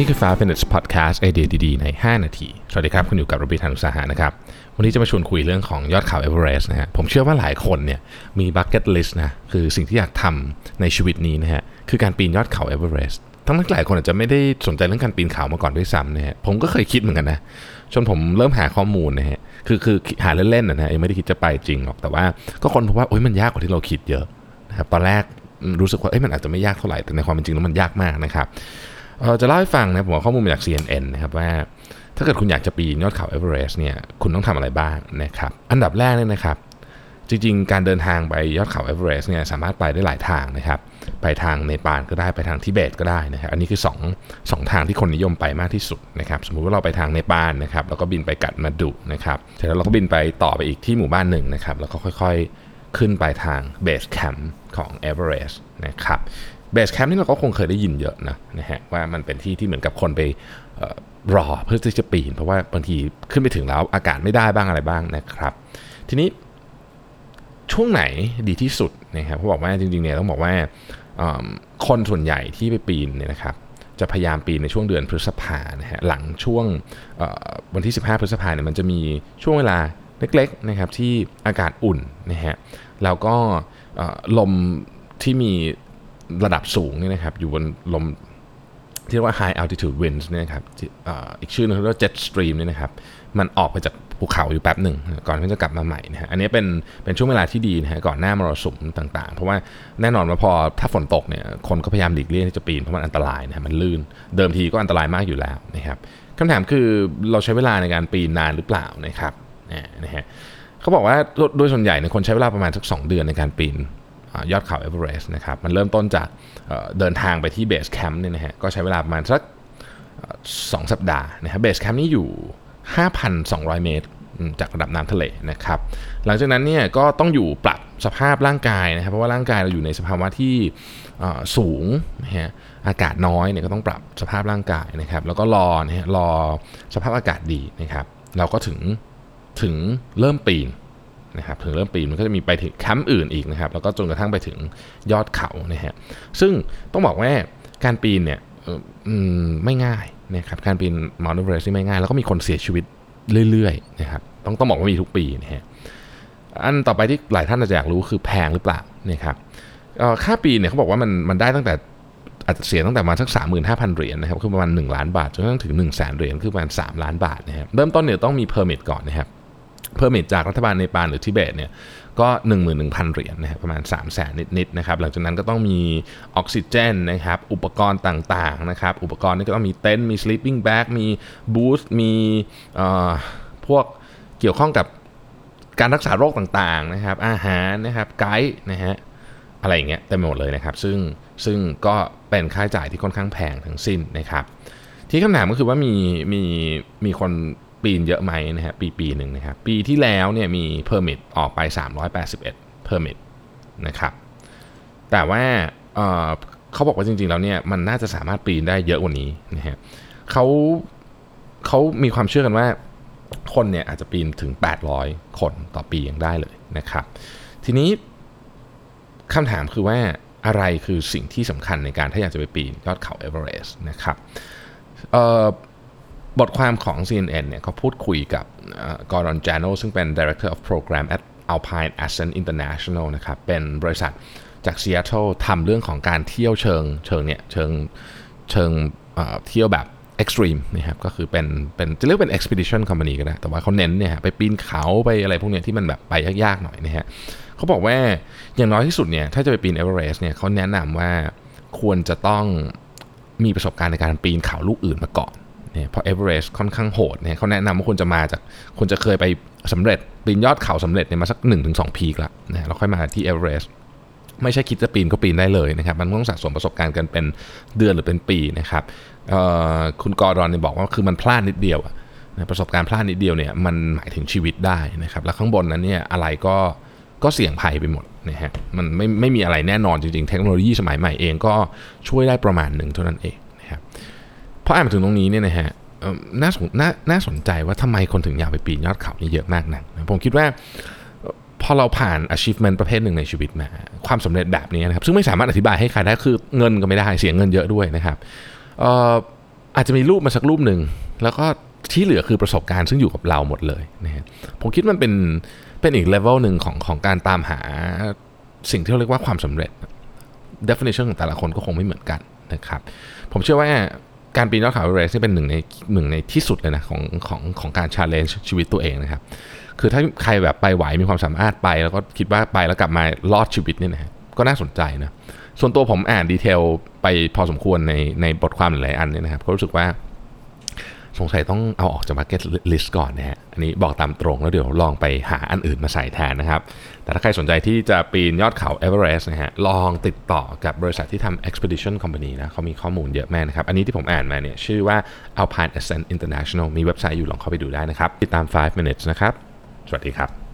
นี่คือ 5 minutes podcast ไอเดียดีๆ ใน 5 นาที สวัสดีครับ คุณอยู่กับรวิศ หาญอุตสาหะนะครับ วันนี้จะมาชวนคุยเรื่องของยอดเขาเอเวอเรสต์นะฮะ ผมเชื่อว่าหลายคนเนี่ยมีบั c เก็ตลิสต์นะ คือสิ่งที่อยากทำในชีวิตนี้นะฮะ คือการปีนยอดเขาเอเวอเรสต์ทั้งที่หลายคนอาจจะไม่ได้สนใจเรื่องการปีนเขามาก่อนด้วยซ้ำนะฮะ ผมก็เคยคิดเหมือนกันนะ จนผมเริ่มหาข้อมูลนะฮะ คือคือหาเล่นๆนะฮะยังไม่ได้คิดจะไปจริงหรอก แต่ว่าก็ค้นพบว่าโอ้ยมันยากกว่าที่เราคิดเยอะนะครับ ตอนแรกรู้สึกว่าเอ้ยมันอาจจะไม่ยากเท่าไหร่ แต่ในความเป็นจริงแล้วมันยากมากนะครับ จะเล่าให้ฟังนะผมเอาข้อมูลมาจาก CNN นะครับว่า ถ้าเกิดคุณอยากจะปีนยอดเขาเอเวอเรสต์เนี่ยคุณต้องทำอะไรบ้างนะครับอันดับแรกเนี่ยนะครับ จริงๆ การเดินทางไปยอดเขาเอเวอเรสต์เนี่ยสามารถไปได้หลายทางนะครับไปทางเนปาลก็ได้ไปทางทิเบตก็ได้นะครับอันนี้คือ2 2ทางที่คนนิยมไปมากที่สุดนะครับสมมุติว่าเราไปทางเนปาลนะครับแล้วก็บินไปกัดมาดุนะครับเสร็จแล้วเราก็บินไปต่อไปอีกที่หมู่บ้านหนึ่งนะครับแล้วก็ค่อยๆขึ้นไปทาง base camp ของเอเวอเรสต์นะครับ base camp นี่เราก็คงเคยได้ยินเยอะนะนะฮะว่ามันเป็นที่ที่เหมือนกับคนไปออรอเพื่อที่จะปีน เพราะว่าบางทีขึ้นไปถึงแล้วอากาศไม่ได้บ้างอะไรบ้างนะครับ ทีนี้ช่วงไหนดีที่สุดนะครับเขาบอกว่าจริงๆเนี่ยต้องบอกว่าเอิ่มคนส่วนใหญ่ที่ไปปีนเนี่ยนะครับจะพยายามปีนในช่วงเดือนพฤษภานะฮะหลังช่วงออวันที่ 15 พฤษภาเนี่ยมันจะมีช่วงเวลาเล็กๆนะครับที่อากาศอุ่นนะฮะแล้วก็ลมที่มี ระดับสูงนี่นะครับอยู่บนลมที่เรียกว่า high altitude winds เนี่ยนะครับอ,อีกชื่อหนึงเรียกว่า jet stream เนี่ยนะครับ มันออกไปจากภูเขาอยู่แป๊บหนึ่ง ก่อนที่จะกลับมาใหม่นะฮะ อันนี้เป็นเป็นช่วงเวลาที่ดีนะฮะ ก่อนหน้ามรสุมต่างๆ เพราะว่าแน่นอนว่าพอถ้าฝนตกเนี่ย คนก็พยายามหลีกเลี่ยงที่จะปีน เพราะมันอันตรายนะฮะ มันลื่น เดิมทีก็อันตรายมากอยู่แล้วนะครับคำถามคือเราใช้เวลาในการปีนนานหรือเปล่านะครับนะฮะเขาบอกว่าโดยส่วนใหญ่เนี่ยคนใช้เวลาประมาณสัก2เดือนในการปีน ยอดเขาเอเวอเรสต์นะครับมันเริ่มต้นจากเดินทางไปที่ base camp เนี่ยนะฮะก็ใช้เวลาประมาณสักสองสัปดาห์นะครับ base camp นี้อยู่ 5,200 เมตรอืมจากระดับน้ำทะเลนะครับ หลังจากนั้นเนี่ยก็ต้องอยู่ปรับสภาพร่างกายนะครับ เพราะว่าร่างกายเราอยู่ในสภาวะที่สูงนะฮะอากาศน้อยเนี่ยก็ต้องปรับสภาพร่างกายนะครับ แล้วก็รอนะฮะรอสภาพอากาศดีนะครับ เราก็ถึงถึงเริ่มปีน นะครับถึงเริ่มปีนมันก็จะมีไปถึงแคมป์อื่นอีกนะครับแล้วก็จนกระทั่งไปถึงยอดเขานะฮะซึ่งต้องบอกว่าการปีนเนี่ยไม่ง่ายนะครับการปีนม o น t เ v อเรสที่ไม่ง่าย แล้วก็มีคนเสียชีวิตเรื่อยๆนะครับต้องต้องบอกว่ามีทุกปีนะฮะอันต่อไปที่หลายท่านอาจจะอยากรู้คือแพงหรือเปล่านะครับค่าปีนเนี่ยเขาบอกว่ามันมันได้ตั้งแต่อาจจะเสียตั้งแต่มาสัก 35,000 เหรียญนะครับคือประมาณ 1 ล้านบาทจนกระทั่งถึง 100,000 เหรียญคือประมาณ 3 ล้านบาทนะครับเริ่มต้นเนี่ยต้องมี permit ก่อนนะครับ permit จากรัฐบาลเนปาลหรือทิเบตเนี่ยก็ 11,000 เหรียญนะครับประมาณ 3 0 0แสนนิดๆนะครับหลังจากนั้นก็ต้องมีออกซิเจนนะครับอุปกรณ์ต่างๆนะครับอุปกรณ์นี่ก็ต้องมีเต็นท์มี sleeping bag มีบูสต์มีอ่อพวกเกี่ยวข้องกับการรักษาโรคต่างๆนะครับอาหารนะครับไกด์นะฮะอะไรอย่างเงี้ยเต็มไปหมดเลยนะครับ ซึ่งซึ่งก็เป็นค่าใช้จ่ายที่ค่อนข้างแพงทั้งสิ้นนะครับ ที่คำถามก็คือว่ามีมีมีคน ปีนเยอะไหมนะฮะปีปีหนึ่งนะครับปีที่แล้วเนี่ยมี permit ออกไป 381 permit นะครับแต่ว่าเขาบอกว่าจริง ๆ แล้วเนี่ยมันน่าจะสามารถปีนได้เยอะกว่านี้นะฮะเขาเขามีความเชื่อกันว่าคนเนี่ยอาจจะปีนถึง 800 คนต่อปียังได้เลยนะครับ ทีนี้คำถามคือว่าอะไรคือสิ่งที่สำคัญในการถ้าอยากจะไปปีนยอดเขาเอเวอเรสต์นะครับเอ่อ บทความของ CNN เนี่ยเขาพูดคุยกับกอรอนจานโนซึ่งเป็น Director of Program at Alpine Ascent International นะครับ เป็นบริษัทจาก Seattle ทำเรื่องของการเที่ยวเชิงเชิงเนี่ยเชิงเชิงเที่ยวแบบ extreme นะครับก็คือเป็นเป็นจะเรียกเป็น expedition company ก็ได้ แต่ว่าเขาเน้นเนี่ยไปปีนเขาไปอะไรพวกเนี้ยที่มันแบบไปยากๆหน่อยนะฮะเขาบอกว่าอย่างน้อยที่สุดเนี่ยถ้าจะไปปีนเอเวอเรสต์เนี่ยเขาแนะนำว่าควรจะต้องมีประสบการณ์ในการปีนเขาลูกอื่นมาก่อน เนี่ยเพราะเอเวอเรสต์ค่อนข้างโหดเนี่ยเขาแนะนำว่าคุณจะมาจากคุณจะเคยไปสำเร็จปีนยอดเขาสำเร็จเนี่ยมาสัก1-2พีกแล้วนะแล้วค่อยมาที่เอเวอเรสต์ไม่ใช่คิดจะปีนก็ปีนได้เลยนะครับ มันต้องสะสมประสบการณ์กันเป็นเดือนหรือเป็นปีนะครับคุณกอรอนเนี่ยบอกว่าคือมันพลาดนิดเดียวประสบการณ์พลาดนิดเดียวเนี่ยมันหมายถึงชีวิตได้นะครับ แล้วข้างบนนั้นเนี่ยอะไรก็ก็เสี่ยงภัยไปหมดนะฮะมันไม่ไม่มีอะไรแน่นอนจริงๆ เทคโนโลยีสมัยใหม่เองก็ช่วยได้ประมาณหนึ่งเท่านั้นเอง ออ่านมาถึงตรงนี้เนี่ยนะฮะน่าสนนาน่าสนใจว่าทำไมคนถึงอยากไปปีนยอดเขานี่เยอะมากนะผมคิดว่าพอเราผ่าน achievement ประเภทหนึ่งในชีวิตมา ความสำเร็จแบบนี้นะครับ ซึ่งไม่สามารถอธิบายให้ใครได้คือเงินก็ไม่ได้เสียเงินเยอะด้วยนะครับเอ่อาจจะมีรูปมาสักรูปหนึ่ง แล้วก็ที่เหลือคือประสบการณ์ซึ่งอยู่กับเราหมดเลยนะฮะผมคิดมันเป็นเป็นอีกเลเวลหนึ่งของของการตามหาสิ่งที่เราเรียกว่าความสำเร็จ definition ของแต่ละคนก็คงไม่เหมือนกันนะครับ ผมเชื่อว่า การปีนยอดเขาเอเวอเรสต์เป็นหนึ่งในหนึ่งในที่สุดเลยนะของของของการ challenge ชีวิตตัวเองนะครับ คือถ้าใครแบบไปไหวมีความสามารถไป แล้วก็คิดว่าไปแล้วกลับมารอดชีวิตเนี่ยนะก็น่าสนใจนะส่วนตัวผมอ่าน detail ไปพอสมควรในในบทความหลายอันเนี่ยนะครับก็รู้สึกว่า สงสัยต้องเอาออกจาก Bucket List ก่อนนะฮะ อันนี้บอกตามตรงแล้วเดี๋ยวลองไปหาอันอื่นมาใส่แทนนะครับ แต่ถ้าใครสนใจที่จะปีนยอดเขาเอเวอเรสต์นะฮะ ลองติดต่อกับบริษัทที่ทำ Expedition Company นะเขามีข้อมูลเยอะแยะนะครับ อันนี้ที่ผมอ่านมาเนี่ยชื่อว่า Alpine Ascent International มีเว็บไซต์อยู่ลองเข้าไปดูได้นะครับ ติดตาม 5 minutes นะครับ สวัสดีครับ